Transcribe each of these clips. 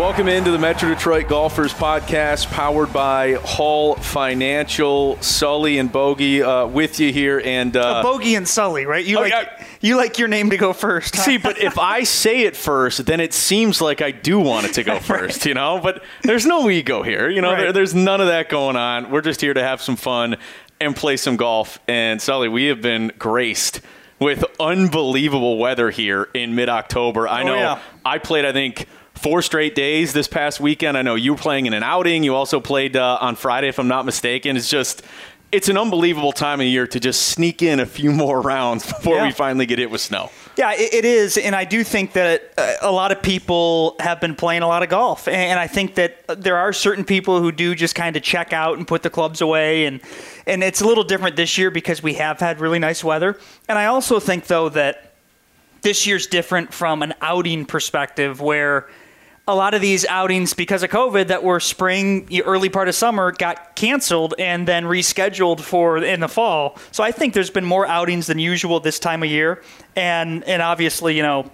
Welcome into the Metro Detroit Golfers Podcast, powered by Hall Financial. Sully and Bogey uh, with you here, and uh, Bogey and Sully, right? You Oh, like yeah. you like your name to go first. See, but if I say it first, then it seems like I do want it to go first, you know? But there's no ego here. You know, Right. there, there's none of that going on. We're just here to have some fun and play some golf. And Sully, we have been graced with unbelievable weather here in mid October. I Oh, know yeah. I played, I think, four straight days this past weekend. I know you were playing in an outing. You also played uh, on Friday, if I'm not mistaken. It's just. It's an unbelievable time of year to just sneak in a few more rounds before Yeah. we finally get hit with snow. Yeah, it, it is, and I do think that uh, a lot of people have been playing a lot of golf, and I think that there are certain people who do just kind of check out and put the clubs away, and and it's a little different this year because we have had really nice weather, and I also think though that this year's different from an outing perspective where a lot of these outings because of COVID that were spring, early part of summer got canceled and then rescheduled for in the fall. So I think there's been more outings than usual this time of year, and and obviously you know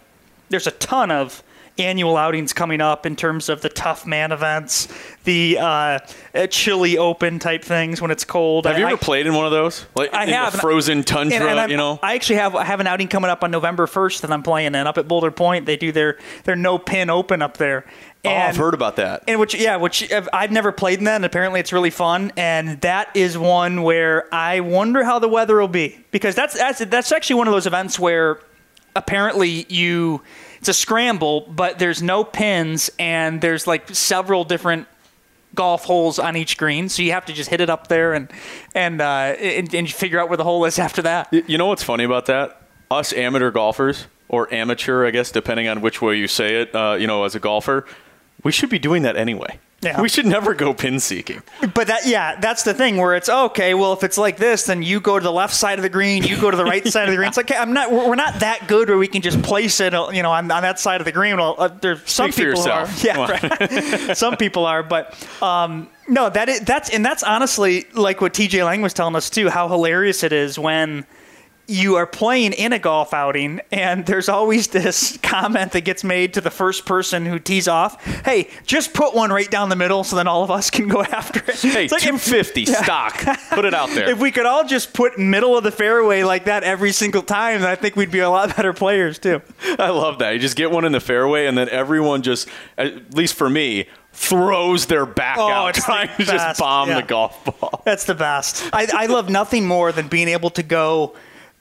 there's a ton of annual outings coming up in terms of the tough man events, the uh, uh, chilly open type things when it's cold. Have you I- ever played in one of those? Like I in have. frozen tundra, and- and you know? I actually have I have an outing coming up on November 1st that I'm playing in up at Boulder Pointe. They do their their no pin open up there. oh, I've heard about that. and which, yeah, which I've- I've never played in that, and apparently it's really fun. And that is one where I wonder how the weather will be because that's that's that's actually one of those events where apparently you it's a scramble, but there's no pins and there's like several different golf holes on each green, so you have to just hit it up there and and uh, and, and figure out where the hole is after that. You know what's funny about that? Us amateur golfers, or amateur, I guess, depending on which way you say it, uh, you know, as a golfer, we should be doing that anyway. Yeah. We should never go pin seeking. But that, yeah, that's the thing where it's okay. Well, if it's like this, then you go to the left side of the green, you go to the right side of the green. It's like okay, I'm not. We're not that good where we can just place it, you know, on, on that side of the green. Well, uh, there's some Speak people are. Yeah, right. some people are, but um, no, that is that's and that's honestly like what TJ Lang was telling us too. How hilarious it is when you are playing in a golf outing and there's always this comment that gets made to the first person who tees off hey just put one right down the middle so then all of us can go after it Hey, It's like if- 250 stock. Put it out there. if we could all just put middle of the fairway like that every single time then i think we'd be a lot better players too I love that. You just get one in the fairway, and then everyone just, at least for me, throws their back Oh, out trying to just bomb Yeah. the golf ball. That's the best. I, I love nothing more than being able to go.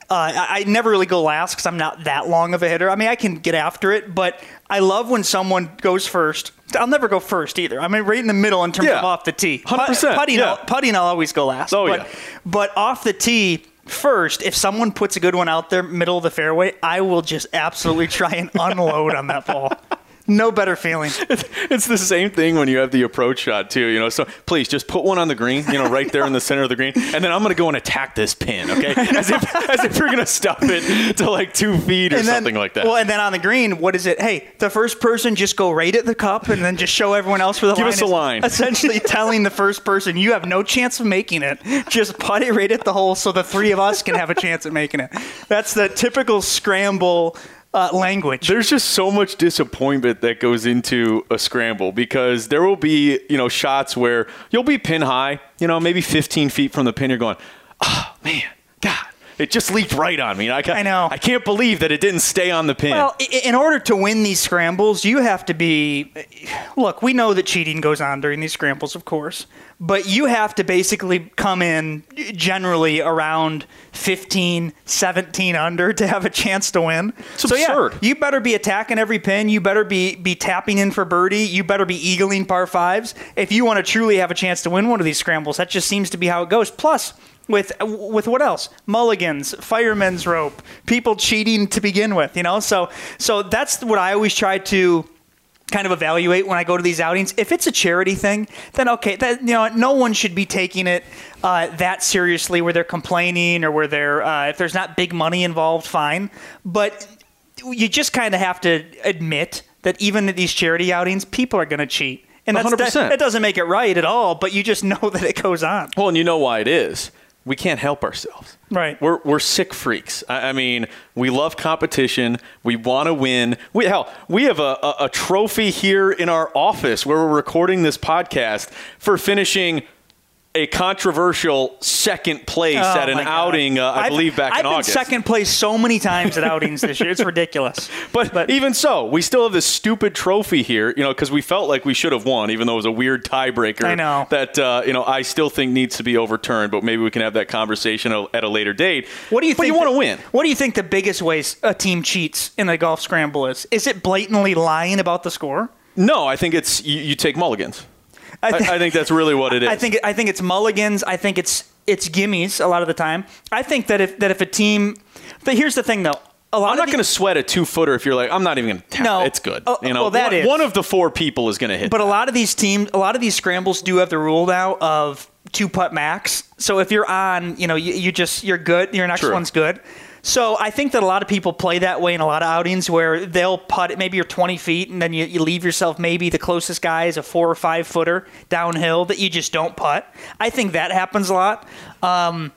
Uh, I, I never really go last because I'm not that long of a hitter. I mean, I can get after it, but I love when someone goes first. I'll never go first either. I mean, right in the middle in terms Yeah. of off the tee. 100%, Putting, yeah. I'll, putting, I'll always go last. Oh, but, yeah. But off the tee, first, if someone puts a good one out there, middle of the fairway, I will just absolutely try and unload on that ball. No better feeling. It's the same thing when you have the approach shot too, you know. So please just put one on the green, you know, right there in the center of the green, and then I'm going to go and attack this pin, okay? As if as if you're going to stop it to like two feet or then, something like that. Well, and then on the green, what is it? Hey, the first person just go right at the cup and then just show everyone else where the Give line Give us a line. Essentially telling the first person you have no chance of making it. Just put it right at the hole so the three of us can have a chance at making it. That's the typical scramble uh, language. There's just so much disappointment that goes into a scramble because there will be, you know, shots where you'll be pin high, you know, maybe 15 feet from the pin. You're going, oh man, it just leaped right on me. I, ca- I know. I can't believe that it didn't stay on the pin. Well, in order to win these scrambles, you have to be. Look, we know that cheating goes on during these scrambles, of course, but you have to basically come in generally around 15, 17 under to have a chance to win. It's so absurd. yeah, you better be attacking every pin. You better be be tapping in for birdie. You better be eagling par fives if you want to truly have a chance to win one of these scrambles. That just seems to be how it goes. Plus. With with what else? Mulligans, fireman's rope, people cheating to begin with, you know. So so that's what I always try to kind of evaluate when I go to these outings. If it's a charity thing, then okay, that you know, no one should be taking it uh, that seriously, where they're complaining or where they're uh, if there's not big money involved, fine. But you just kind of have to admit that even at these charity outings, people are going to cheat. And that's, 100%. that, that doesn't make it right at all, but you just know that it goes on. Well, and you know why it is. We can't help ourselves. Right. We're, we're sick freaks. I, I mean, we love competition. We want to win. We hell, we have a, a, a trophy here in our office where we're recording this podcast for finishing a controversial second place Oh, at an outing, uh, I I've- believe, back I've in been August. second place so many times at outings this year. It's ridiculous. But, even so, we still have this stupid trophy here, you know, because we felt like we should have won, even though it was a weird tiebreaker. I know. that uh, you know I still think needs to be overturned. But maybe we can have that conversation at a later date. What do you But think? you want to win. What do you think the biggest ways a team cheats in a golf scramble is? Is it blatantly lying about the score? No, I think it's you, you take mulligans. I, thi- I think that's really what it is. I think I think it's mulligans. I think it's it's gimmies a lot of the time. I think that if that if a team, but here's the thing though. A lot I'm not going to sweat a two footer if you're like I'm not even going to. No. it's good. Oh, you know, well, that one, is. one of the four people is going to hit. But a lot of these teams, a lot of these scrambles do have the rule now of two putt max. So if you're on, you know, you, you just you're good. Your next True. one's good. So I think that a lot of people play that way in a lot of outings where they'll putt. Maybe you're 20 feet, and then you, you leave yourself maybe the closest guy is a four or five footer downhill that you just don't putt. I think that happens a lot. Um,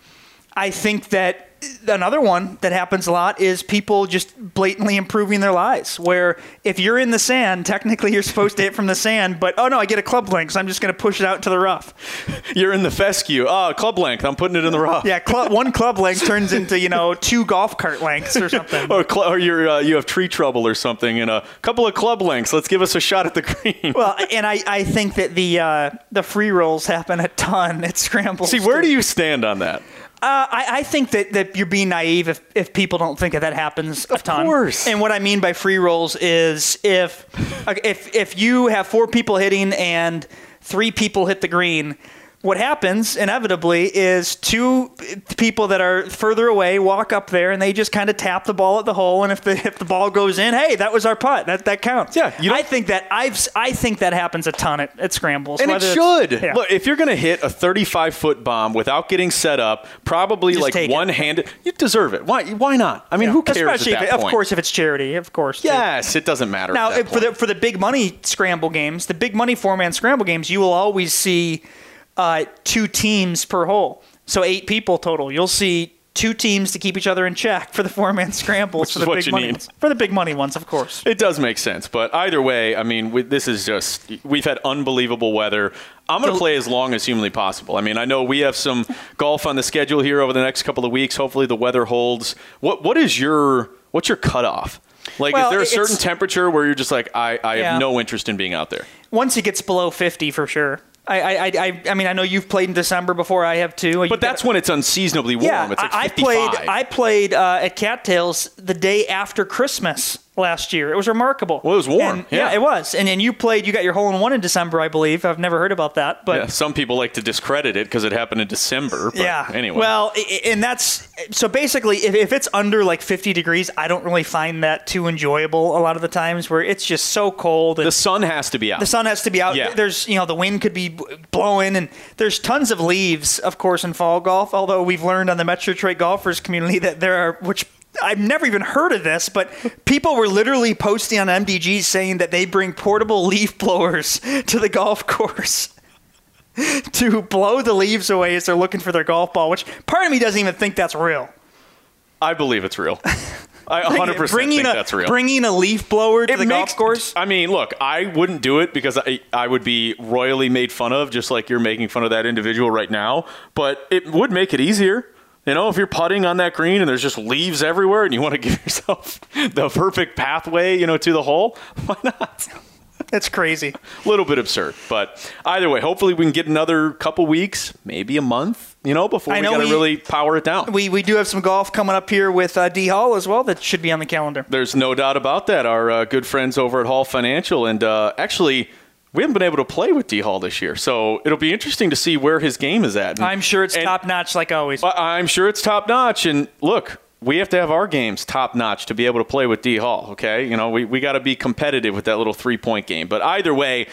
I think that another one that happens a lot is people just blatantly improving their lies. Where if you're in the sand, technically you're supposed to hit from the sand, but oh no, I get a club length, so I'm just going to push it out to the rough. you're in the fescue. Oh, club length. I'm putting it in the rough. Yeah, one club length turns into you know two golf cart lengths or something. Or, cl- or you're uh, you have tree trouble or something, and a couple of club lengths. Let's give us a shot at the green. Well, and I, I think that the uh, the free rolls happen a ton at scrambles. See, where too. do you stand on that? Uh, I, I think that, that you're being naive if, if people don't think that that happens a ton. course. And what I mean by free rolls is if if if you have four people hitting and three people hit the green, what happens inevitably is two people that are further away walk up there and they just kind of tap the ball at the hole. And if the if the ball goes in, hey, that was our putt. That that counts. Yeah, I think that I've I think that happens a ton at, at scrambles. And it should. yeah. Look, if you're going to hit a 35 foot bomb without getting set up, probably Just like one handed, you deserve it. Why? Why not? I mean, who cares Especially if, of course if it's charity, of course. Yes, it doesn't matter. Now, at that if- for the for the big money scramble games, the big money four man scramble games, you will always see uh, two teams per hole, so eight people total. You'll see two teams to keep each other in check for the four man scrambles for the big money need. ones. For the big money ones, of course. It does make sense, but either way, I mean, we, this is just we've had unbelievable weather. I'm going to play as long as humanly possible. I mean, I know we have some golf on the schedule here over the next couple of weeks. Hopefully, the weather holds. What what is your what's your cutoff? Like, Well, is there a certain temperature where you're just like, I, I Yeah. have no interest in being out there? Once it gets below fifty, for sure. I I, I, mean, I know you've played in December before. I have too. But that's when it's unseasonably warm. Yeah, it's like I, I played. I played uh, at Cattails the day after Christmas last year. It was remarkable. Well, it was warm, And- yeah. it was. And then you played. You got your hole in one in December, I believe. I've never heard about that, but yeah, some people like to discredit it because it happened in December. But yeah. Anyway. Well, and that's so basically, if, if it's under like 50 degrees, I don't really find that too enjoyable a lot of the times where it's just so cold. And the sun has to be out. the sun has to be out. Yeah. There's, you know, the wind could be blowing, and there's tons of leaves, of course, in fall golf. Although we've learned on the Metro Detroit golfers community that there are, which I've never even heard of this, but people were literally posting on MDG saying that they bring portable leaf blowers to the golf course. To blow the leaves away as they're looking for their golf ball, which part of me doesn't even think that's real. I believe it's real. I 100% bringing think a that's real. bringing a leaf blower to it the makes, golf course. I mean, look, I wouldn't do it because I, I would be royally made fun of, just like you're making fun of that individual right now. But it would make it easier. You know, if you're putting on that green and there's just leaves everywhere and you want to give yourself the perfect pathway, you know, to the hole, why not? That's crazy. A little bit absurd. But either way, hopefully we can get another couple weeks, maybe a month, you know, before I we got to really power it down. We we do have some golf coming up here with uh, D Hall as well. That should be on the calendar. There's no doubt about that. Our uh, good friends over at Hall Financial, and uh, actually, we haven't been able to play with D Hall this year, so it'll be interesting to see where his game is at. And- I'm sure it's top notch, like always. I'm sure it's top notch. And look, we have to have our games top notch to be able to play with D Hall. Okay, you know we, we got to be competitive with that little three point game. But either way,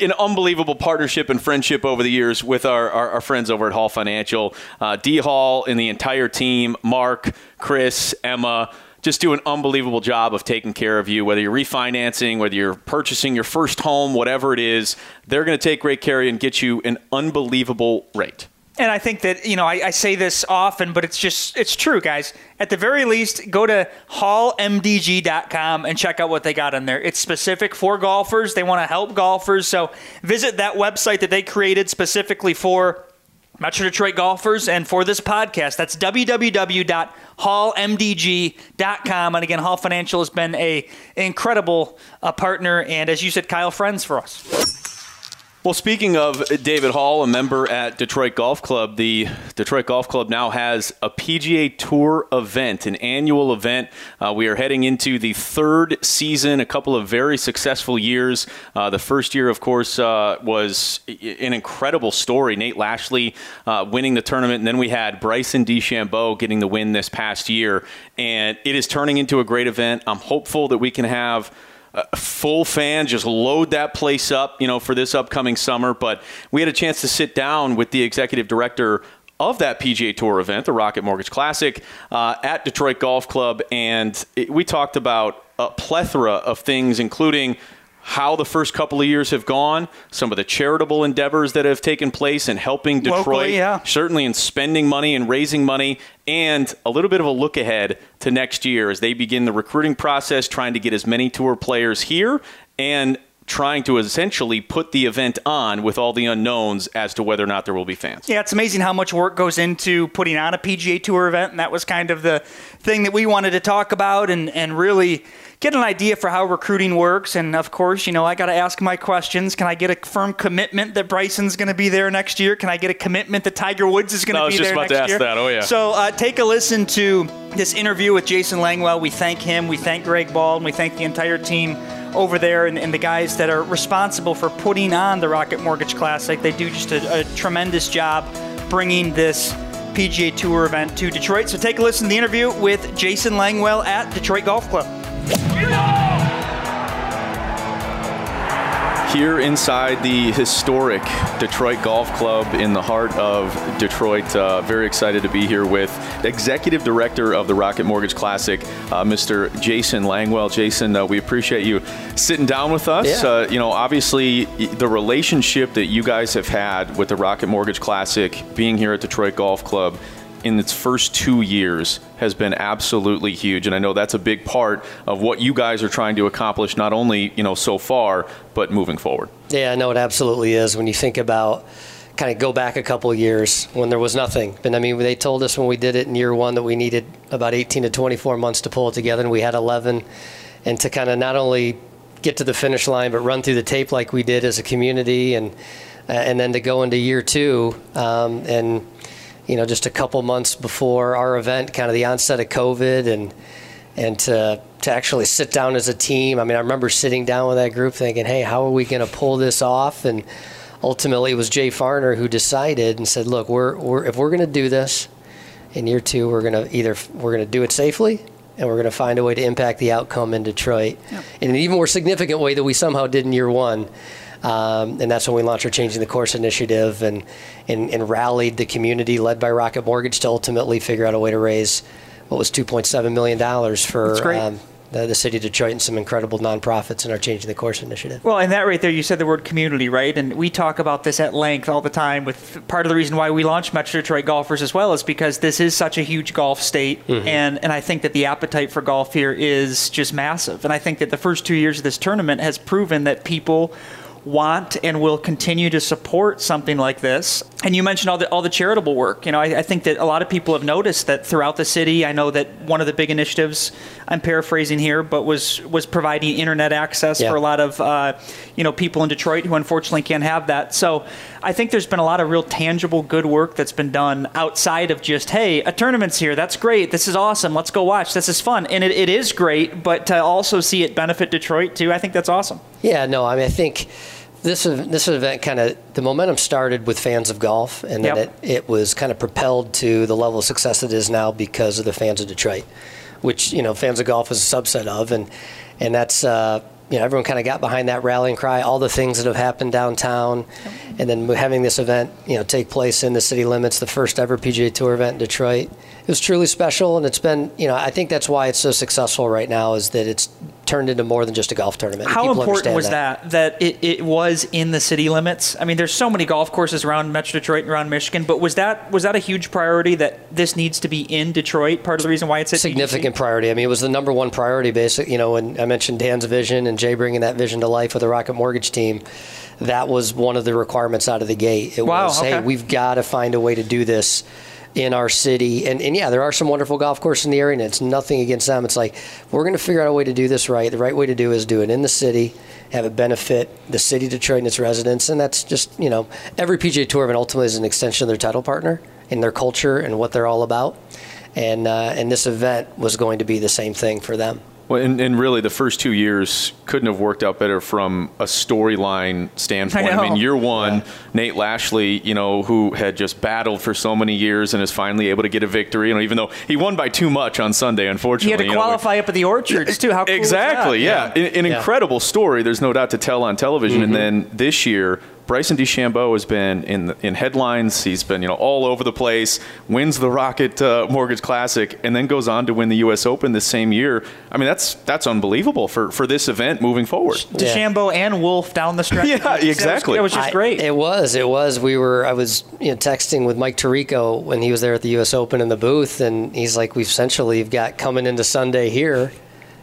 an unbelievable partnership and friendship over the years with our, our, our friends over at Hall Financial, uh, D Hall and the entire team, Mark, Chris, Emma. Just do an unbelievable job of taking care of you, whether you're refinancing, whether you're purchasing your first home, whatever it is. They're going to take great care of you and get you an unbelievable rate. And I think that, you know, I, I, say this often, but it's just, it's true, guys. At the very least, go to hallmdg.com and check out what they got in there. It's specific for golfers. They want to help golfers. So visit that website that they created specifically for Metro Detroit golfers and for this podcast. That's www.hallmdg.com. And again, Hall Financial has been a incredible uh, partner and, as you said, Kyle, friends for us. Well, speaking of David Hall, a member at Detroit Golf Club, the Detroit Golf Club now has a PGA Tour event, an annual event. Uh, we are heading into the third season, a couple of very successful years. Uh, the first year, of course, uh, was an incredible story. Nate Lashley uh, winning the tournament, and then we had Bryson DeChambeau getting the win this past year. And it is turning into a great event. I'm hopeful that we can have full fan, just load that place up, you know, for this upcoming summer. But we had a chance to sit down with the executive director of that PGA Tour event, the Rocket Mortgage Classic, uh, at Detroit Golf Club, and it, we talked about a plethora of things, including how the first couple of years have gone, some of the charitable endeavors that have taken place in helping Detroit, Locally, yeah. certainly in spending money and raising money, and a little bit of a look ahead to next year as they begin the recruiting process, trying to get as many tour players here and trying to essentially put the event on with all the unknowns as to whether or not there will be fans. Yeah, it's amazing how much work goes into putting on a PGA Tour event, and that was kind of the thing that we wanted to talk about and, and really get an idea for how recruiting works. And of course, you know, I got to ask my questions. Can I get a firm commitment that Bryson's going to be there next year? Can I get a commitment that Tiger Woods is going to be there next year? I was just about to ask year? That. Oh, yeah. So uh, take a listen to this interview with Jason Langwell. We thank him. We thank Greg Ball, and we thank the entire team over there and, and, the guys that are responsible for putting on the Rocket Mortgage Classic. They do just a, a tremendous job bringing this PGA Tour event to Detroit. So take a listen to the interview with Jason Langwell at Detroit Golf Club. Here inside the historic Detroit Golf Club in the heart of Detroit, uh, very excited to be here with Executive Director of the Rocket Mortgage Classic, uh, Mr. Jason Langwell. Jason, uh, we appreciate you sitting down with us. Yeah. Uh, you know, obviously, the relationship that you guys have had with the Rocket Mortgage Classic, being here at Detroit Golf Club, in its first two years has been absolutely huge. And i know that's a big part of what you guys are trying to accomplish not only you know so far but moving forward. Yeah no it absolutely is. When you think about kind of go back a couple years when there was nothing. And i mean they told us when we did it in year one that we needed about 18 to 24 months to pull it together and we had 11 and to kind of not only get to the finish line but run through the tape like we did as a community and uh, and then to go into year two um, and you know, just a couple months before our event, kind of the onset of COVID, and and to to actually sit down as a team. I mean, I remember sitting down with that group, thinking, "Hey, how are we going to pull this off?" And ultimately, it was Jay Farner who decided and said, "Look, we're, we're if we're going to do this in year two, we're going to either we're going to do it safely." And we're going to find a way to impact the outcome in Detroit yep. in an even more significant way that we somehow did in year one. Um, and that's when we launched our Changing the Course initiative and, and, and rallied the community led by Rocket Mortgage to ultimately figure out a way to raise what was $2.7 million for um, the, the, city of Detroit and some incredible nonprofits in our Changing the Course initiative. Well, and that right there, you said the word community, right? And we talk about this at length all the time. With part of the reason why we launched Metro Detroit Golfers as well is because this is such a huge golf state, mm-hmm. and and I think that the appetite for golf here is just massive. And I think that the first two years of this tournament has proven that people want and will continue to support something like this. And you mentioned all the all the charitable work. You know, I, I, think that a lot of people have noticed that throughout the city. I know that one of the big initiatives, I'm paraphrasing here, but was was providing internet access yeah. for a lot of uh, you know people in Detroit who unfortunately can't have that. So I think there's been a lot of real tangible good work that's been done outside of just hey, a tournament's here. That's great. This is awesome. Let's go watch. This is fun, and it, it is great. But to also see it benefit Detroit too, I think that's awesome. Yeah, no, I mean I think this this event kind of the momentum started with fans of golf, and then Yep. it, it was kind of propelled to the level of success it is now because of the fans of Detroit, which you know fans of golf is a subset of, and and that's uh, you know everyone kind of got behind that rallying cry, all the things that have happened downtown, and then having this event you know take place in the city limits, the first ever PGA Tour event in Detroit. It was truly special, and it's been you know I think that's why it's so successful right now is that it's turned into more than just a golf tournament. How People important was that. that it, it was in the city limits? I mean, there's so many golf courses around Metro Detroit and around Michigan, but was that was that a huge priority that this needs to be in Detroit? Part of the reason why it's at significant priority. I mean, it was the number one priority. Basic, you know, when I mentioned Dan's vision and Jay bringing that vision to life with the Rocket Mortgage team, that was one of the requirements out of the gate. It Wow, was, hey, we've got to find a way to do this in our city. And, and yeah, there are some wonderful golf courses in the area, and it's nothing against them. It's like we're going to figure out a way to do this right. The right way to do is do it in the city, have it benefit the city Detroit and its residents, and that's just you know every PGA Tour event ultimately is an extension of their title partner and their culture and what they're all about. And uh, and this event was going to be the same thing for them. Well, and, and really, the first two years couldn't have worked out better from a storyline standpoint. I I, mean, year one, Nate Lashley, you know, who had just battled for so many years and is finally able to get a victory. You know, even though he won by too much on Sunday, unfortunately. He had to you know, qualify up at the Orchards too. How cool was exactly, that? yeah. An, an Yeah. incredible story. There's no doubt to tell on television. Mm-hmm. And then this year, Bryson DeChambeau has been in the, in headlines. He's been you know all over the place. Wins the Rocket uh, Mortgage Classic, and then goes on to win the U.S. Open this same year. I mean, that's that's unbelievable for for this event moving forward. DeChambeau and Wolff down the stretch. Yeah, That was- exactly. That was just I- great. It was. It was. We were. I was you know, texting with Mike Tirico when he was there at the U.S. Open in the booth, and he's like, "We've essentially have got coming into Sunday here."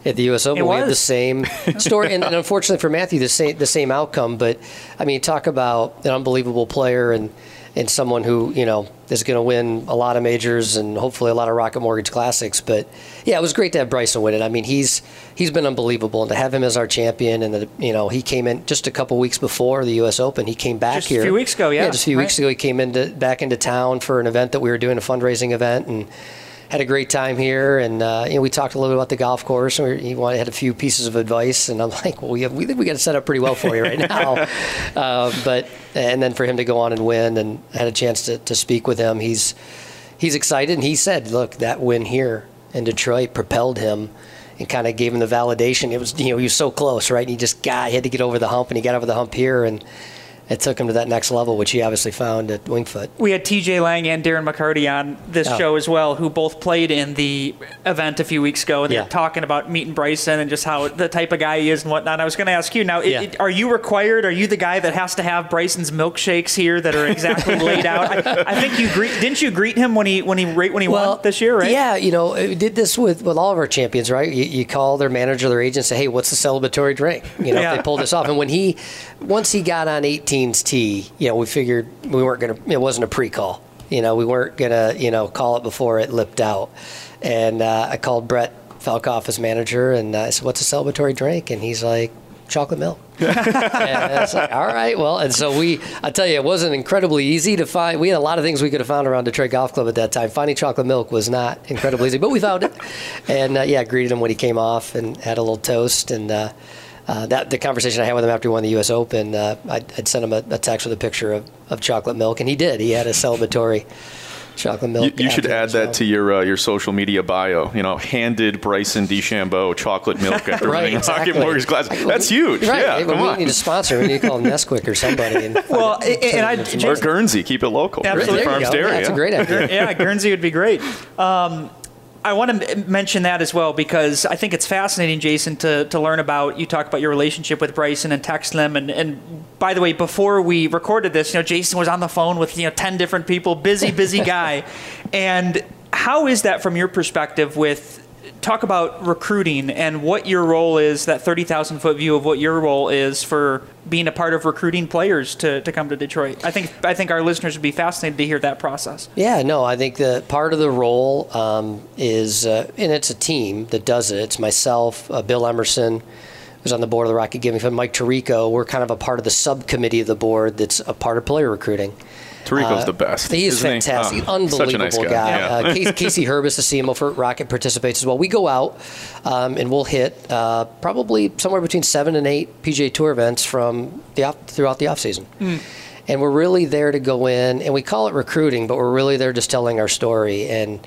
At the U.S. Open, It we had the same story, and, and unfortunately for Matthew, the same the same outcome. But I mean, talk about an unbelievable player and and someone who you know is going to win a lot of majors and hopefully a lot of Rocket Mortgage Classics. But yeah, it was great to have Bryson win it. I mean, he's he's been unbelievable, and to have him as our champion, and that you know he came in just a couple weeks before the U.S. Open. He came back here. A few weeks ago, yeah, just a few weeks ago. He came into back into town for an event that we were doing, a fundraising event, and had a great time here. And uh, you know, we talked a little bit about the golf course. And we, he wanted, had a few pieces of advice, and I'm like, well, we, have, we think we got it set up pretty well for you right now. uh, but and then for him to go on and win, and I had a chance to, to speak with him. He's he's excited, and he said, look, that win here in Detroit propelled him. And kind of gave him the validation. It was, you know, he was so close, right? And he just got, he had to get over the hump, and he got over the hump here, and it took him to that next level, which he obviously found at Winged Foot. we had TJ Lang and Darren McCarty on this Oh. show as well, who both played in the event a few weeks ago. And Yeah. they're talking about meeting Bryson and just how the type of guy he is and whatnot. I was going to ask you now, Yeah. it- are you required? Are you the guy that has to have Bryson's milkshakes here that are exactly laid out? I, I think you greet, didn't you greet him when he when he when he won this year, right? Yeah, you know, we did this with, with all of our champions, right? You, you call their manager, their agent, say, hey, what's the celebratory drink? You know, Yeah. if they pulled this off. And when he, once he got on 18's tee, you know, we figured we weren't going to, it wasn't a pre call. You know, we weren't going to, you know, call it before it lipped out. And uh, I called Brett Falkoff, his manager, and uh, I said, what's a celebratory drink? And he's like, chocolate milk. and I was like, all right, well, and so we, I tell you, it wasn't incredibly easy to find. We had a lot of things we could have found around Detroit Golf Club at that time. Finding chocolate milk was not incredibly easy, but we found it. And uh, yeah, greeted him when he came off and had a little toast. And uh, uh, that the conversation I had with him after he won the U.S. Open, uh, I'd, I'd sent him a, a text with a picture of, of chocolate milk, and he did. He had a celebratory chocolate milk. you should add that to your uh, your social media bio. You know, handed Bryson DeChambeau chocolate milk after Right, winning exactly. Rocket Mortgage Classic. That's huge. Right. Yeah, Hey, but come we on. need a sponsor. We need to call Nesquik or somebody. And Well, and- and I- or Guernsey, keep it local. Absolutely. there you Farms go. Dairy. Yeah, that's a great idea. yeah, Guernsey would be great. Um, I want to m- mention that as well because I think it's fascinating, Jason, to, to learn about. You talk about your relationship with Bryson and text them, and, and by the way, before we recorded this, you know, Jason was on the phone with you know ten different people, busy, busy guy. and how is that from your perspective? With talk about recruiting and what your role is, that thirty thousand foot view of what your role is for being a part of recruiting players to, to come to Detroit. I think I think our listeners would be fascinated to hear that process. Yeah, no, I think that part of the role um, is, uh, and it's a team that does it. It's myself, uh, Bill Emerson, who's on the board of the Rocket Giving Fund, Mike Tirico, we're kind of a part of the subcommittee of the board that's a part of player recruiting. Tirico's Uh, the best. He is isn't he? fantastic, Oh, unbelievable such a nice guy. guy. Yeah. Uh, Casey, Casey Hurbis, the CMO for Rocket, participates as well. We go out um, and we'll hit uh, probably somewhere between seven and eight PGA Tour events from the off, throughout the off season. And we're really there to go in, and we call it recruiting, but we're really there just telling our story. And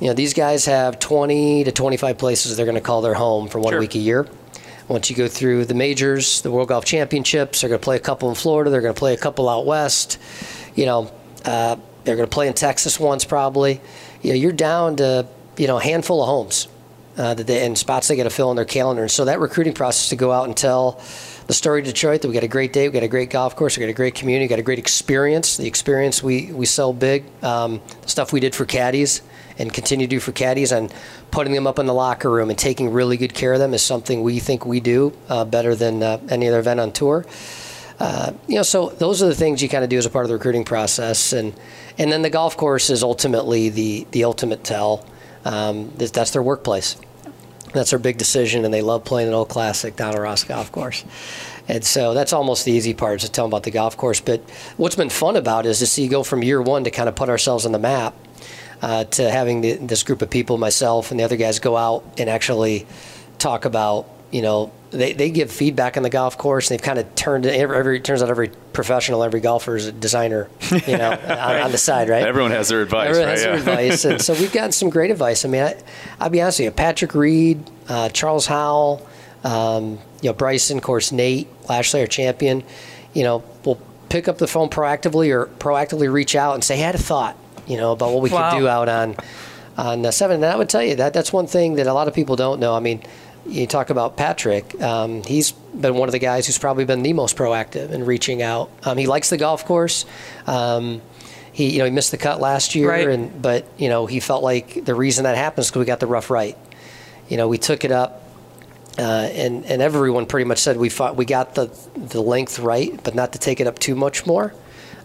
you know, these guys have 20 to 25 places they're going to call their home for one Sure. week a year. Once you go through the majors, the World Golf Championships, they're going to play a couple in Florida. They're going to play a couple out west. You know, uh, they're going to play in Texas once probably. You know, you're down to you know a handful of homes uh, that they, and spots they got to fill in their calendar. And so that recruiting process to go out and tell the story of Detroit that we got a great day, we got a great golf course, we got a great community, we got a great experience. The experience we we sell big. Um, stuff we did for caddies and continue to do for caddies and putting them up in the locker room and taking really good care of them is something we think we do uh, better than uh, any other event on tour. Uh, you know, so those are the things you kind of do as a part of the recruiting process, and and then the golf course is ultimately the the ultimate tell. Um, that- that's their workplace. That's their big decision, and they love playing an old classic down at Ross Golf Course. And so that's almost the easy part is to tell them about the golf course. But what's been fun about is to see go from year one to kind of put ourselves on the map uh, to having the, this group of people, myself and the other guys, go out and actually talk about, you know, they, they give feedback on the golf course. And they've kind of turned it, every, every turns out every professional, every golfer is a designer, you know, on, on the side, right? Everyone has their advice, Everyone right? has their advice, and so we've gotten some great advice. I mean, I, I'll be honest with you, Patrick Reed, uh, Charles Howell, um, you know, Bryson, of course, Nate, Lashley, our champion. You know, will pick up the phone proactively or proactively reach out and say, "Hey, I had a thought," you know, about what we Wow. could do out on on uh, seven. And I would tell you that that's one thing that a lot of people don't know. I mean. You talk about Patrick. Um, he's been one of the guys who's probably been the most proactive in reaching out. Um, he likes the golf course. Um, he, you know, he missed the cut last year, Right. and but you know, he felt like the reason that happens because we got the rough right. You know, we took it up, uh, and and everyone pretty much said we fought, we got the the length right, but not to take it up too much more.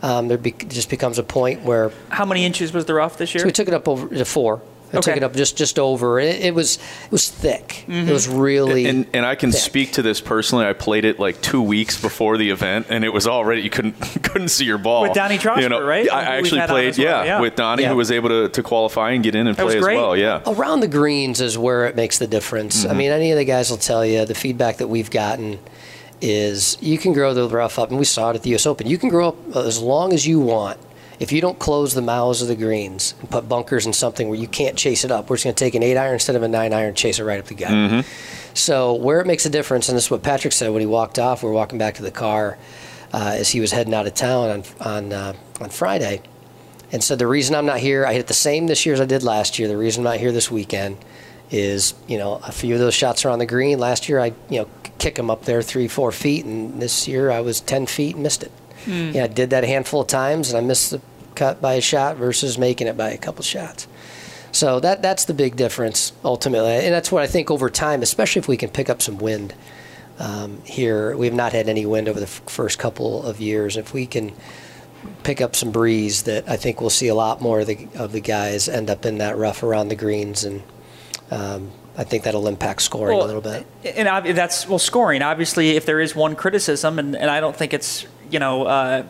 Um, there be, just becomes a point where How many inches was the rough this year? so we took it up over to four. I took it up just just over. It, it was it was thick. It was really And, and I can thick. speak to this personally. I played it like two weeks before the event, and it was already you couldn't couldn't see your ball. With Donnie Trosper, right? I Who we've actually played, well, yeah, yeah. with Donnie, Yeah. who was able to, to qualify and get in and That play as well. Yeah, around the greens is where it makes the difference. Mm-hmm. I mean, any of the guys will tell you the feedback that we've gotten is you can grow the rough up, and we saw it at the U.S. Open. You can grow up as long as you want. If you don't close the mouths of the greens and put bunkers in something where you can't chase it up, we're just going to take an eight iron instead of a nine iron, chase it right up the gut. Mm-hmm. So where it makes a difference, and this is what Patrick said when he walked off. We were walking back to the car uh, as he was heading out of town on on uh, on Friday, and so the reason I'm not here, I hit the same this year as I did last year. The reason I'm not here this weekend is, you know, a few of those shots are on the green. Last year, I, you know, kick them up there three, four feet, and this year I was 10 feet and missed it. Yeah, I did that a handful of times, and I missed the cut by a shot versus making it by a couple shots. So that that's the big difference ultimately, and that's what I think over time, especially if we can pick up some wind um, here. We have not had any wind over the f- first couple of years. If we can pick up some breeze, that I think we'll see a lot more of the of the guys end up in that rough around the greens, and um, I think that'll impact scoring a little bit. And that's well, scoring. Obviously, if there is one criticism, and, and I don't think it's you know. Uh,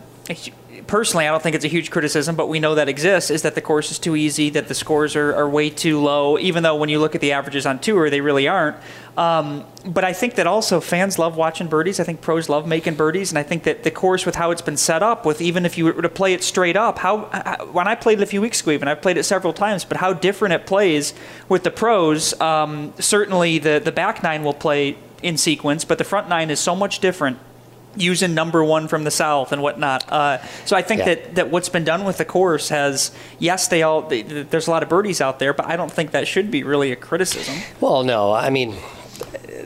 Personally, I don't think it's a huge criticism, but we know that exists. Is that the course is too easy, that the scores are, are way too low, even though when you look at the averages on tour, they really aren't. Um, but I think that also fans love watching birdies. I think pros love making birdies, and I think that the course with how it's been set up, with even if you were to play it straight up, how how- when I played it a few weeks ago, even I've played it several times, but how different it plays with the pros. Um, certainly, the the back nine will play in sequence, but the front nine is so much different using number one from the south and whatnot. Uh, so I think Yeah. that, that what's been done with the course has yes, they all they, there's a lot of birdies out there, but I don't think that should be really a criticism. Well, no, I mean,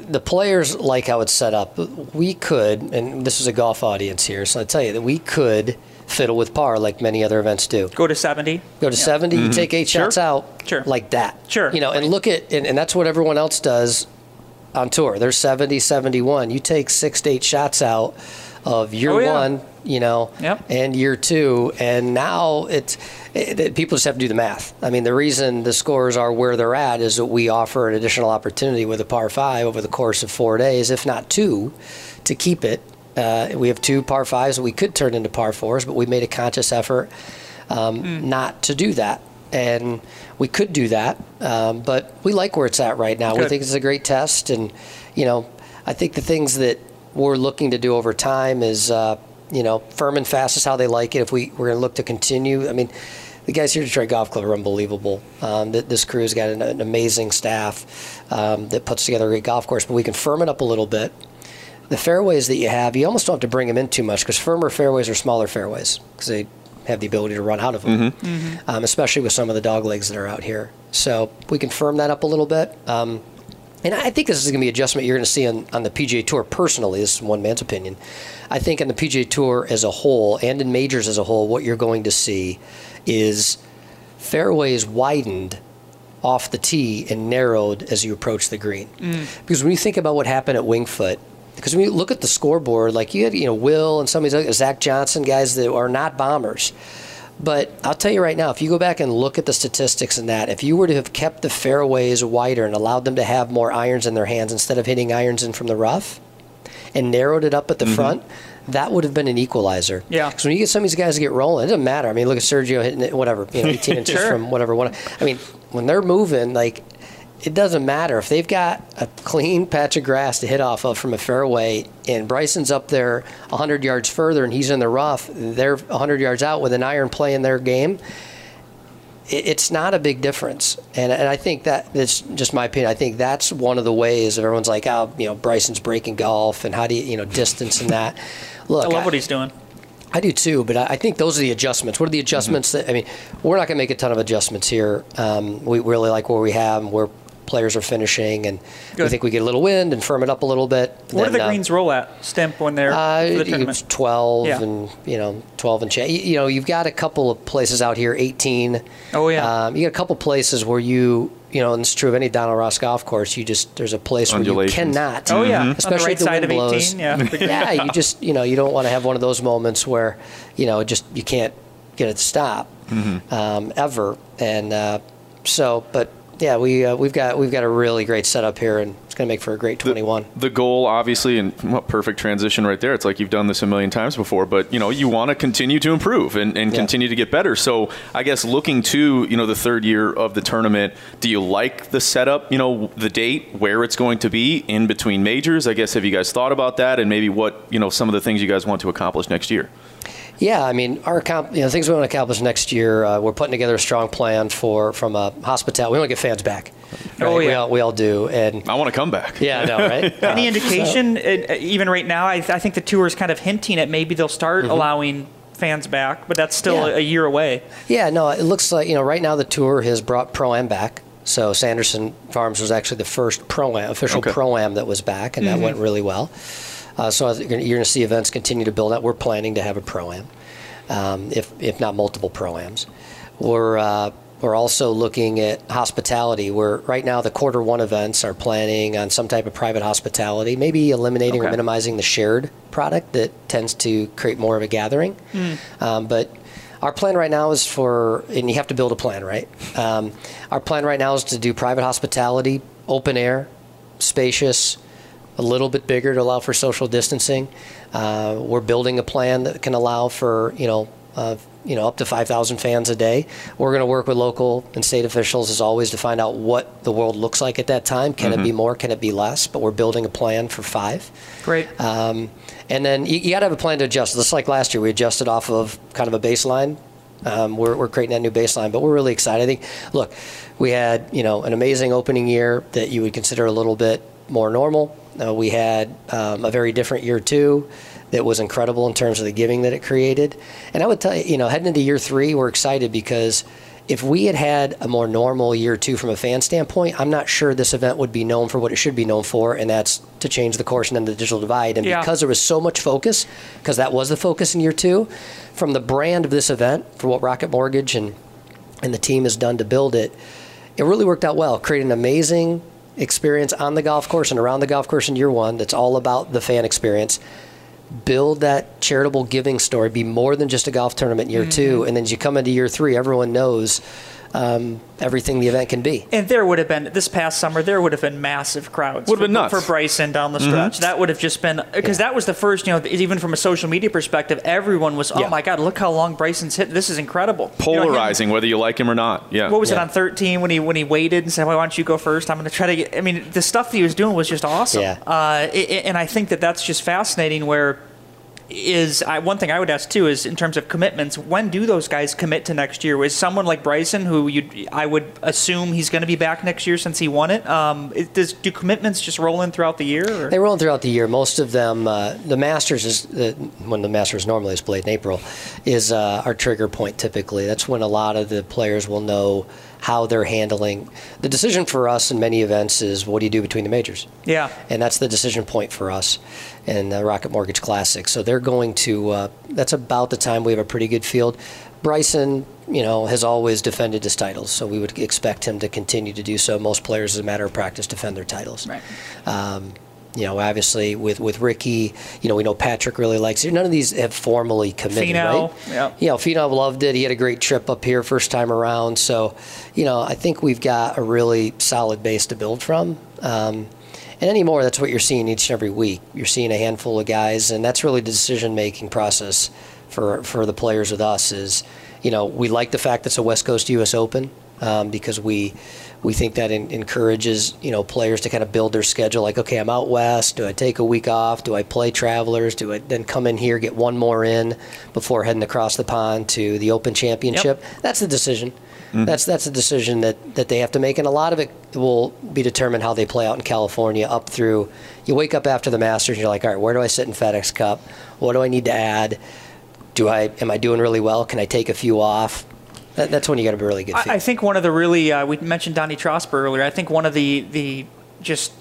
the players like how it's set up. We could, and this is a golf audience here, so I tell you that we could fiddle with par like many other events do. Go to seventy. Go to 70, you take eight Sure. shots out Sure. like that. Sure. You know, and look at, and, and that's what everyone else does on tour. They're 70, 71. You take six to eight shots out of year Oh, yeah. one you know, Yep. and year two, and now it's it, it- people just have to do the math. I mean, the reason the scores are where they're at is that we offer an additional opportunity with a par five over the course of four days, if not two, to keep it. Uh, we have two par fives that we could turn into par fours, but we made a conscious effort um, not to do that. And we could do that, um, but we like where it's at right now. We think it's a great test, and you know, I think the things that we're looking to do over time is, uh, you know, firm and fast is how they like it. If we we're going to look to continue, I mean, the guys here at Detroit Golf Club are unbelievable. Um, th- this crew's got an, an amazing staff um, that puts together a great golf course, but we can firm it up a little bit. The fairways that you have, you almost don't have to bring them in too much because firmer fairways are smaller fairways because they have the ability to run out of them, um, especially with some of the dog legs that are out here. So we can firm that up a little bit. Um, and I think this is going to be an adjustment you're going to see on, on the PGA Tour personally. This is one man's opinion. I think on the PGA Tour as a whole and in majors as a whole, what you're going to see is fairways widened off the tee and narrowed as you approach the green. Because when you think about what happened at Winged Foot, because when you look at the scoreboard, like you had, you know, Will and some of these other, Zach Johnson guys that are not bombers. But I'll tell you right now, if you go back and look at the statistics in that, if you were to have kept the fairways wider and allowed them to have more irons in their hands instead of hitting irons in from the rough, and narrowed it up at the mm-hmm. front, that would have been an equalizer. Yeah. Because when you get some of these guys to get rolling, it doesn't matter. I mean, look at Sergio hitting it, whatever, you know, 18 inches Sure. from whatever. One. I mean, when they're moving, like, it doesn't matter if they've got a clean patch of grass to hit off of from a fairway, and Bryson's up there 100 yards further, and he's in the rough. They're 100 yards out with an iron play in their game it's not a big difference. And, and I think that it's just my opinion. I think that's one of the ways that everyone's like, oh, you know, Bryson's breaking golf and how do you, you know, distance and that. Look, I love what he's doing. I do too, but I I think those are the adjustments. What are the adjustments that, I mean, we're not going to make a ton of adjustments here. Um, we really like where we have and where players are finishing, and we think we get a little wind and firm it up a little bit. What do Then, the uh, greens roll at, Stimp, when they're uh, for the it's 12 Yeah. and you know 12 and change. You, you know, you've got a couple of places out here 18. Oh, yeah. Um, you got a couple places where you you know, and it's true of any Donald Ross golf course. You just there's a place where you cannot. Oh, yeah. On the especially right if the side wind of 18, blows. yeah. yeah, you just you know you don't want to have one of those moments where you know just you can't get it to stop um, ever. And uh, so, but yeah, we uh, we've got we've got a really great setup here, and it's going to make for a great 21. The goal, obviously, and what perfect transition right there. It's like you've done this a million times before, but you know you want to continue to improve and, and Yeah. continue to get better. So I guess looking to you know the third year of the tournament, do you like the setup? You know the date, where it's going to be in between majors. I guess have you guys thought about that, and maybe what you know some of the things you guys want to accomplish next year? Yeah, I mean, our accom- you know things we want to accomplish next year. Uh, we're putting together a strong plan for from a hospitality. We want to get fans back. Oh, We yeah. all, we all do, and I want to come back. yeah, I know, right? Any Uh, indication, uh, even right now, I, I think the tour is kind of hinting at maybe they'll start Mm-hmm. allowing fans back, but that's still Yeah. a, a year away. Yeah, no, it looks like you know right now the tour has brought pro am back. So Sanderson Farms was actually the first pro am official Okay. pro am that was back, and that Mm-hmm. went really well. Uh, so you're going to see events continue to build out. We're planning to have a pro am, um, if if not multiple pro ams. We're uh, we're also looking at hospitality. Where right now the quarter one events are planning on some type of private hospitality, maybe eliminating or minimizing the shared product that tends to create more of a gathering. Um, but our plan right now is for, and you have to build a plan, right? Um, our plan right now is to do private hospitality, open air, spacious, a little bit bigger to allow for social distancing. Uh, we're building a plan that can allow for, you know, uh, you know, up to 5,000 fans a day. We're going to work with local and state officials as always to find out what the world looks like at that time. Can it be more? Can it be less? But we're building a plan for five. Great. Um, and then you, you got to have a plan to adjust. Just like last year, we adjusted off of kind of a baseline. Um, we're, we're creating that new baseline, but we're really excited. I think, look, we had you know an amazing opening year that you would consider a little bit more normal. Uh, we had um, a very different year two that was incredible in terms of the giving that it created. And I would tell you, you know, heading into year three, we're excited because if we had had a more normal year two from a fan standpoint, I'm not sure this event would be known for what it should be known for, and that's to change the course and end the digital divide. And Yeah. because there was so much focus, because that was the focus in year two, from the brand of this event, for what Rocket Mortgage and and the team has done to build it, it really worked out well. Created an amazing experience on the golf course and around the golf course in year one. That's all about the fan experience. build that charitable giving story, be more than just a golf tournament in year Mm-hmm. two, and then as you come into year three, everyone knows um, everything the event can be. And there would have been this past summer. There would have been massive crowds. Would have for, been nuts. for Bryson down the stretch. That would have just been because that was the first. You know, even from a social media perspective, everyone was, "Oh Yeah. my God, look how long Bryson's hit! This is incredible." You know, him- Polarizing, whether you like him or not. Yeah. what was it on 13 when he when he waited and said, "Why don't you go first? I'm going to try to get." I mean, the stuff that he was doing was just awesome. Yeah. Uh, i- i- and I think that that's just fascinating. Where is I, one thing I would ask too is in terms of commitments. When do those guys commit to next year? Is someone like Bryson, who you I would assume he's going to be back next year since he won it? Um, it- does do commitments just roll in throughout the year? Or? They roll in throughout the year. Most of them, uh, the Masters is uh, when the Masters normally is played in April, is uh, our trigger point. Typically, that's when a lot of the players will know how they're handling. The decision for us in many events is what do you do between the majors, yeah. and that's the decision point for us in the Rocket Mortgage Classic. So they're going to. Uh, that's about the time we have a pretty good field. Bryson, you know, has always defended his titles, so we would expect him to continue to do so. Most players, as a matter of practice, defend their titles. Right. Um, you know, obviously with, with Ricky, you know, we know Patrick really likes it. None of these have formally committed, Finau, right? yeah. You know, Finau loved it. He had a great trip up here first time around. So, you know, I think we've got a really solid base to build from. Um, and anymore, that's what you're seeing each and every week. You're seeing a handful of guys, and that's really the decision-making process for for the players with us. Is you know, we like the fact that it's a West Coast U.S. Open um, because we we think that en- encourages you know players to kind of build their schedule. Like, okay, I'm out west. Do I take a week off? Do I play Travelers? Do I then come in here get one more in before heading across the pond to the Open Championship? That's the decision. Mm-hmm. That's that's a decision that, that they have to make, and a lot of it will be determined how they play out in California. Up through, you wake up after the Masters, and you're like, all right, where do I sit in FedEx Cup? What do I need to add? Do I am I doing really well? Can I take a few off? That, that's when you got to be really good. I, I think one of the really uh, we mentioned Donnie Trosper earlier. I think one of the the just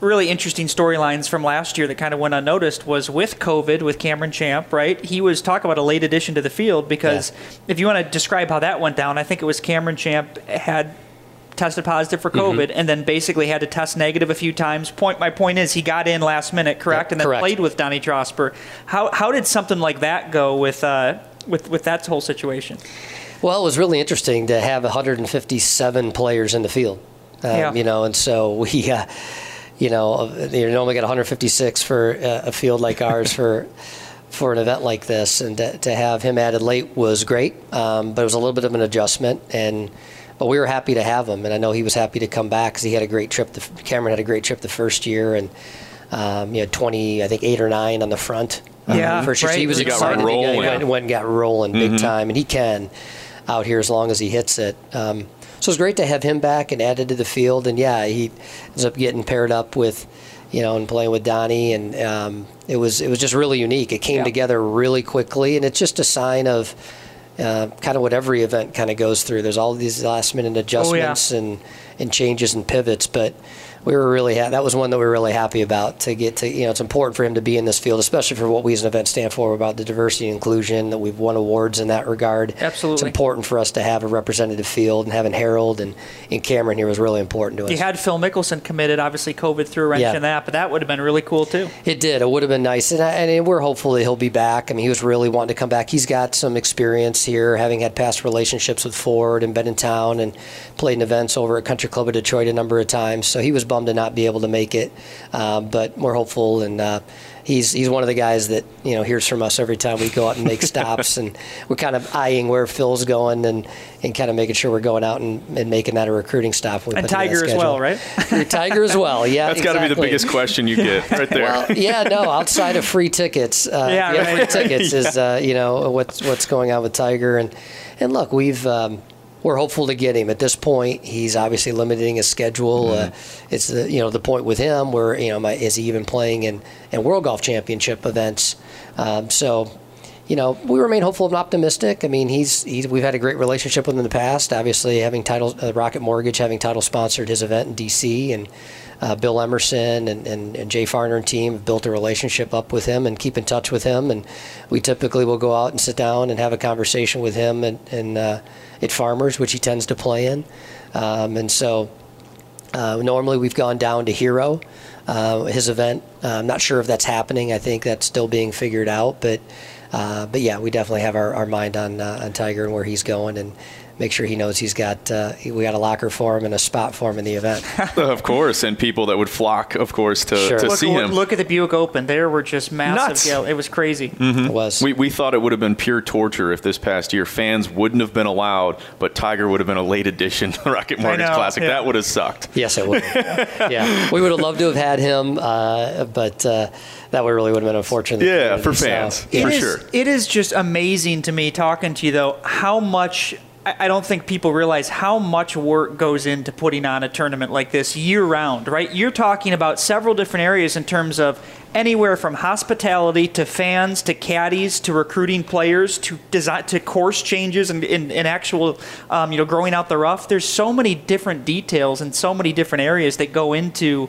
really interesting storylines from last year that kind of went unnoticed was with COVID with Cameron Champ. Right, he was talk about a late addition to the field because if you want to describe how that went down, I think it was Cameron Champ had tested positive for Mm-hmm. COVID and then basically had to test negative a few times. Point my point is he got in last minute, correct, Yep, and then correct. played with Donnie Trosper. How how did something like that go with uh, with with that whole situation? Well, it was really interesting to have 157 players in the field. Um, Yeah. You know, and so we, uh, you know, uh, you normally get 156 for uh, a field like ours for for an event like this, and to, to have him added late was great. Um, but it was a little bit of an adjustment, and but we were happy to have him, and I know he was happy to come back because he had a great trip. The, Cameron had a great trip the first year, and um, he had 20, I think eight or nine on the front. um, Yeah, first year. So right. he was He got excited. He rolling. went, went and got rolling big time, and he can out here as long as he hits it. Um, so it's great to have him back and added to the field. And yeah, he ends up getting paired up with, you know, and playing with Donnie, and um, it was it was just really unique. It came Yeah. together really quickly, and it's just a sign of. Uh, kind of what every event kind of goes through. There's all these last minute adjustments and, and changes and pivots, but we were really ha- that was one that we were really happy about to get to. You know, it's important for him to be in this field, especially for what we as an event stand for about the diversity and inclusion. That we've won awards in that regard. Absolutely, It's important for us to have a representative field, and having Harold and, and Cameron here was really important to us. You had Phil Mickelson committed. Obviously, COVID threw a wrench Yeah. in that, but that would have been really cool too. It did. It would have been nice, and, I, and we're hopeful that he'll be back. I mean, he was really wanting to come back. He's got some experience here, having had past relationships with Ford and been in town and played in events over at Country Club of Detroit a number of times. So he was bummed to not be able to make it, um, but we're hopeful, and uh, he's he's one of the guys that you know hears from us every time we go out and make stops, and we're kind of eyeing where Phil's going and and kind of making sure we're going out and, and making that a recruiting stop. when And Tiger as well, schedule. right? Tiger as well. Yeah, That's got to be the biggest question you get right there. Well, yeah, no. Outside of free tickets, uh, Yeah, yeah, right. free tickets is uh, you know what's what's going on with Tiger, and and look, we've um, we're hopeful to get him. At this point, he's obviously limiting his schedule. Uh, it's the you know the point with him where you know my, is he even playing in in World Golf Championship events? Um, so. You know, we remain hopeful and optimistic. I mean, he's, he's we've had a great relationship with him in the past. Obviously, having title uh, Rocket Mortgage having title sponsored his event in D.C. and uh, Bill Emerson and, and, and Jay Farner and team have built a relationship up with him and keep in touch with him. And we typically will go out and sit down and have a conversation with him and, and uh, at Farmers, which he tends to play in. Um, and so Uh, normally, we've gone down to Hero, uh, his event. Uh, I'm not sure if that's happening. I think that's still being figured out, but uh, but yeah, we definitely have our, our mind on uh, on Tiger and where he's going, and make sure he knows he's got uh, we got a locker for him and a spot for him in the event. of course, and people that would flock, of course, to, Sure. to Look, see him. look at the Buick Open. There were just massive. Nuts. gal- it was crazy. It was. We, we thought it would have been pure torture if this past year fans wouldn't have been allowed, but Tiger would have been a late addition to Rocket Mortgage know, Classic. yeah. That would have sucked. Yes, it would. yeah, we would have loved to have had him, uh, but uh, that would really would have been unfortunate. Yeah, for So, fans. yeah. For It is- sure. It is just amazing to me talking to you, though, how much. I I don't think people realize how much work goes into putting on a tournament like this year round, right? You're talking about several different areas in terms of anywhere from hospitality to fans to caddies to recruiting players to design to course changes and in, in actual, um, you know, growing out the rough. There's so many different details and so many different areas that go into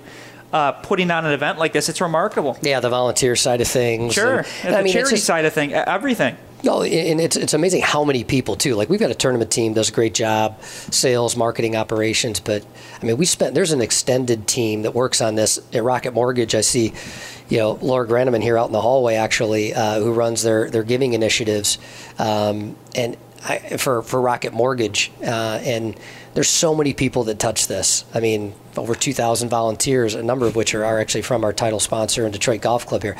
uh, putting on an event like this. It's remarkable. Yeah, the volunteer side of things. Sure, and- and I the mean, it's charity just- side of thing, everything. No, and it's it's amazing how many people too. Like we've got a tournament team does a great job, sales, marketing, operations. But I mean, we spent there's an extended team that works on this at Rocket Mortgage. I see, you know, Laura Grannemann here out in the hallway actually, uh, who runs their their giving initiatives, um, and I, for for Rocket Mortgage, uh, and there's so many people that touch this. I mean, over 2,000 volunteers, a number of which are, are actually from our title sponsor and Detroit Golf Club here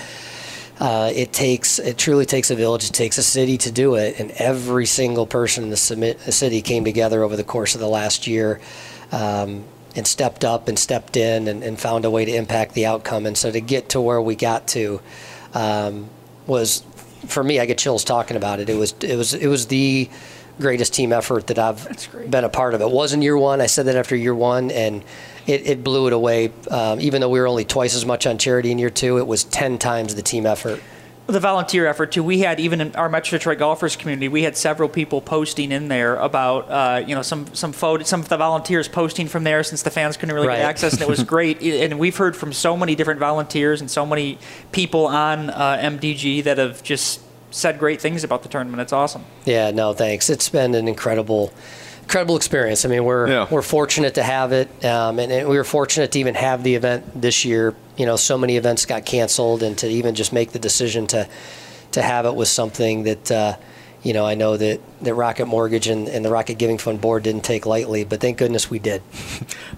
uh, it takes it truly takes a village. It takes a city to do it, and every single person in the submit, city came together over the course of the last year. Um, and stepped up and stepped in and, and found a way to impact the outcome. And so to get to where we got to um, was, for me, I get chills talking about it. It was it was it was the greatest team effort that I've been a part of. It wasn't year one. I said that after year one, and it, it blew it away. Um, even though we were only twice as much on charity in year two, it was ten times the team effort. the volunteer effort too. We had even in our Metro Detroit golfers community, we had several people posting in there about uh, you know some some photo, some of the volunteers posting from there since the fans couldn't really Right. get access, and it was great. And we've heard from so many different volunteers and so many people on uh, MDG that have just said great things about the tournament. It's awesome. Yeah, no, thanks. It's been an incredible, incredible experience. I mean, we're Yeah. we're fortunate to have it, um, and, and we were fortunate to even have the event this year. You know, so many events got canceled, and to even just make the decision to to have it was something that. Uh, you know, I know that, that Rocket Mortgage and, and the Rocket Giving Fund board didn't take lightly, but thank goodness we did.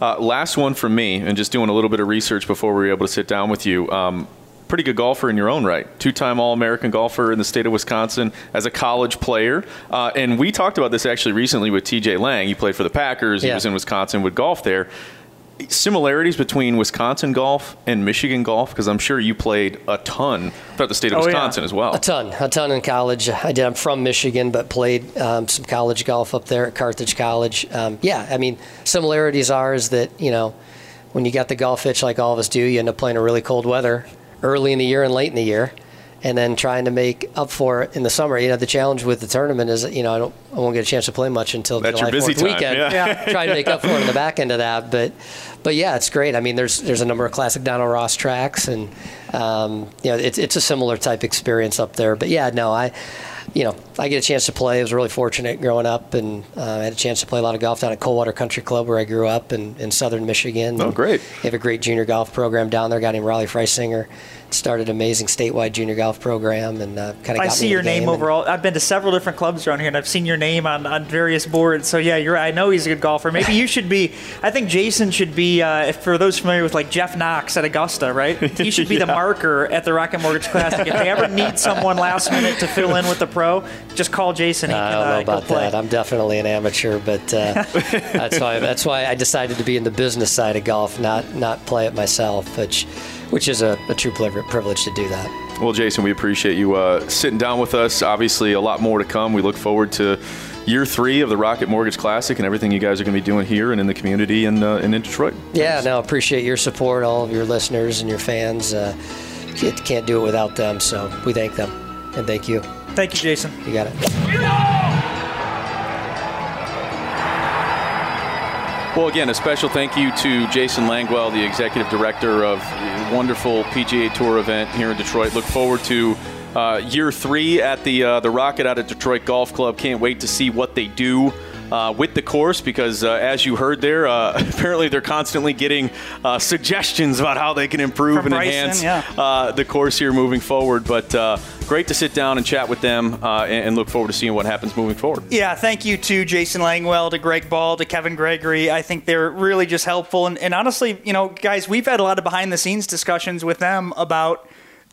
Uh, last one from me, and just doing a little bit of research before we were able to sit down with you. Um, pretty good golfer in your own right. Two time All American golfer in the state of Wisconsin as a college player. Uh, and we talked about this actually recently with TJ Lang. He played for the Packers, he was in Wisconsin, would golf there. Similarities between Wisconsin golf and Michigan golf, because I'm sure you played a ton throughout the state of Oh, yeah. Wisconsin as well. A ton, a ton in college. I did. I'm from Michigan, but played um, some college golf up there at Carthage College. Um, yeah, I mean, similarities are is that you know, when you got the golf itch like all of us do, you end up playing in really cold weather early in the year and late in the year, and then trying to make up for it in the summer. You know, the challenge with the tournament is, you know, I don't, I won't get a chance to play much until That's July your busy 4th time, weekend. yeah. trying to make up for it in the back end of that, but. But yeah, it's great. I mean, there's there's a number of classic Donald Ross tracks, and um, you know, it's it's a similar type experience up there. But yeah, no, I, you know, I get a chance to play. I was really fortunate growing up, and uh, I had a chance to play a lot of golf down at Coldwater Country Club, where I grew up in, in southern Michigan. Oh, great. They have a great junior golf program down there. A guy named Raleigh Freisinger started an amazing statewide junior golf program, and uh, kind of. I see your name overall. I've been to several different clubs around here, and I've seen your name on, on various boards. So yeah, you're. I know he's a good golfer. Maybe you should be. I think Jason should be. Uh, if for those familiar with like Jeff Knox at Augusta, right? He should be the marker at the Rocket Mortgage Classic. If they ever need someone last minute to fill in with the pro, just call Jason. He I can, don't know uh, about that. I'm definitely an amateur, but uh, that's why that's why I decided to be in the business side of golf, not not play it myself, which which is a, a true privilege to do that. Well, Jason, we appreciate you uh, sitting down with us. Obviously, a lot more to come. We look forward to year three of the Rocket Mortgage Classic and everything you guys are going to be doing here and in the community and, uh, and in Detroit. Yeah, no, appreciate your support, all of your listeners and your fans. Uh, can't, can't do it without them, so we thank them and thank you. Thank you, Jason. You got it. Well, again, a special thank you to Jason Langwell, the executive director of a wonderful PGA Tour event here in Detroit. Look forward to uh, year three at the uh, the Rocket out at Detroit Golf Club. Can't wait to see what they do uh, with the course because, uh, as you heard there, uh, apparently they're constantly getting uh, suggestions about how they can improve From and Bryson, enhance yeah. uh, the course here moving forward. But uh, great to sit down and chat with them uh, and, and look forward to seeing what happens moving forward. Yeah, thank you to Jason Langwell, to Greg Ball, to Kevin Gregory. I think they're really just helpful. And, and honestly, you know, guys, we've had a lot of behind the scenes discussions with them about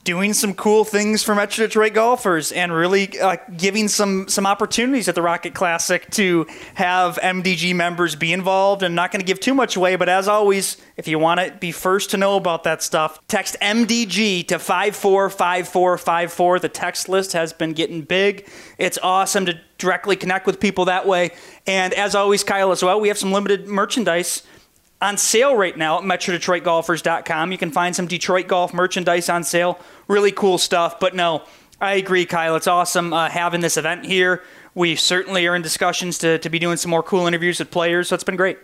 doing some cool things for Metro Detroit golfers and really uh, giving some some opportunities at the Rocket Classic to have MDG members be involved. And not going to give too much away, but as always, if you want to be first to know about that stuff, text MDG to 545454. The text list has been getting big. It's awesome to directly connect with people that way. And as always, Kyle, as well, we have some limited merchandise on sale right now at MetroDetroitGolfers.com. You can find some Detroit golf merchandise on sale. Really cool stuff. But no, I agree, Kyle. It's awesome uh, having this event here. We certainly are in discussions to, to be doing some more cool interviews with players, so it's been great.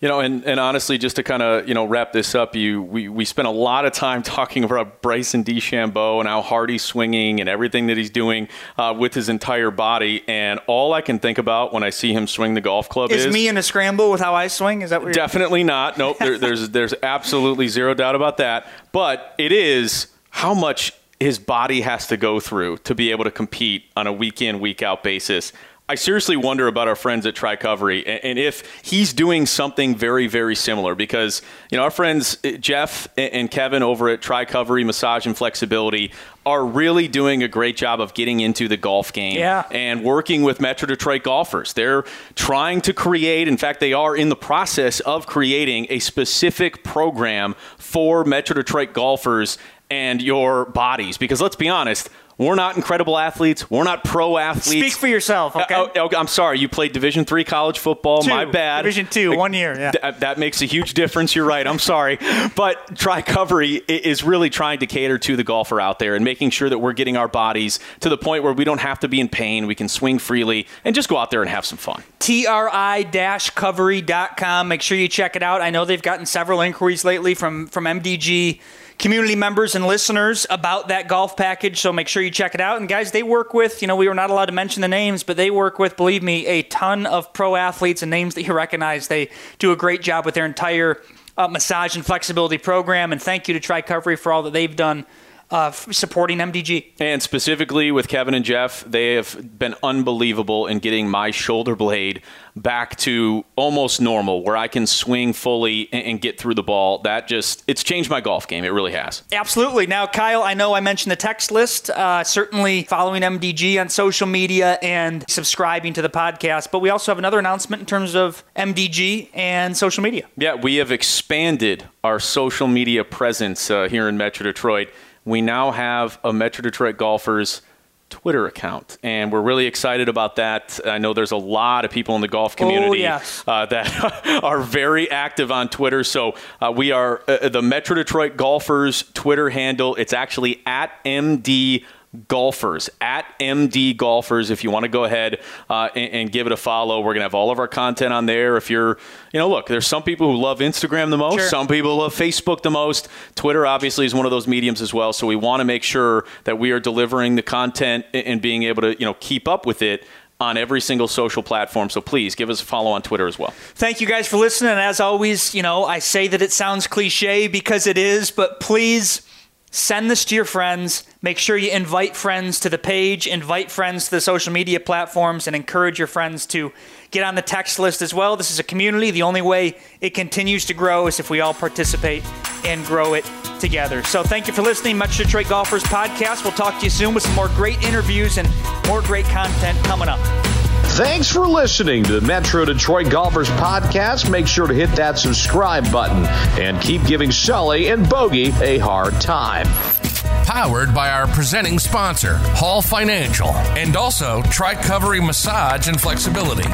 You know, and, and honestly, just to kind of you know wrap this up, you we, we spent a lot of time talking about Bryson DeChambeau and how hard he's swinging and everything that he's doing uh, with his entire body. And all I can think about when I see him swing the golf club Is, is, me in a scramble with how I swing? Is that what you're definitely not. Nope, there, there's there's absolutely zero doubt about that. But it is how much his body has to go through to be able to compete on a week in week out basis. I seriously wonder about our friends at Tricovery and, and if he's doing something very, very similar because, you know, our friends uh, Jeff and and Kevin over at Tricovery Massage and Flexibility are really doing a great job of getting into the golf game Yeah. and working with Metro Detroit golfers. They're trying to create, in fact, they are in the process of creating a specific program for Metro Detroit golfers and your bodies because let's be honest, we're not incredible athletes. We're not pro athletes. Speak for yourself, okay? Uh, oh, I'm sorry. You played Division three college football. Two. My bad. Division two, one year, yeah. Th- that makes a huge difference. You're right. I'm sorry, but Tricovery is really trying to cater to the golfer out there and making sure that we're getting our bodies to the point where we don't have to be in pain. We can swing freely and just go out there and have some fun. tri-covery.com. Make sure you check it out. I know they've gotten several inquiries lately from from MDG community members and listeners about that golf package, so make sure you check it out. And guys, they work with, you know, we were not allowed to mention the names, but they work with, believe me, a ton of pro athletes and names that you recognize. They do a great job with their entire uh, massage and flexibility program. And thank you to Tricovery for all that they've done uh, supporting MDG. And specifically with Kevin and Jeff, they have been unbelievable in getting my shoulder blade back to almost normal, where I can swing fully and, get through the ball. That just, it's changed my golf game. It really has. Absolutely. Now, Kyle, I know I mentioned the text list. Uh, certainly following MDG on social media and subscribing to the podcast. But we also have another announcement in terms of MDG and social media. Yeah, we have expanded our social media presence uh, here in Metro Detroit. We now have a Metro Detroit Golfers Twitter account, and we're really excited about that. I know there's a lot of people in the golf community yes. uh, that are very active on Twitter. So uh, we are uh, the Metro Detroit Golfers Twitter handle. It's actually at MD golfers at md golfers if you want to go ahead uh, and, and give it a follow we're going to have all of our content on there if you're you know look there's some people who love instagram the most Sure. some people love facebook the most twitter obviously is one of those mediums as well so we want to make sure that we are delivering the content and- and being able to you know keep up with it on every single social platform so please give us a follow on twitter as well Thank you guys for listening. And as always, you know, I say that it sounds cliche because it is, but please send this to your friends. Make sure you invite friends to the page, invite friends to the social media platforms, and encourage your friends to get on the text list as well. This is a community. The only way it continues to grow is if we all participate and grow it together. So thank you for listening, Metro Detroit Golfers Podcast. We'll talk to you soon with some more great interviews and more great content coming up. Thanks for listening to the Metro Detroit Golfers Podcast. Make sure to hit that subscribe button and keep giving Sully and Bogey a hard time powered by our presenting sponsor, Hall Financial, and also Tri Massage and Flexibility.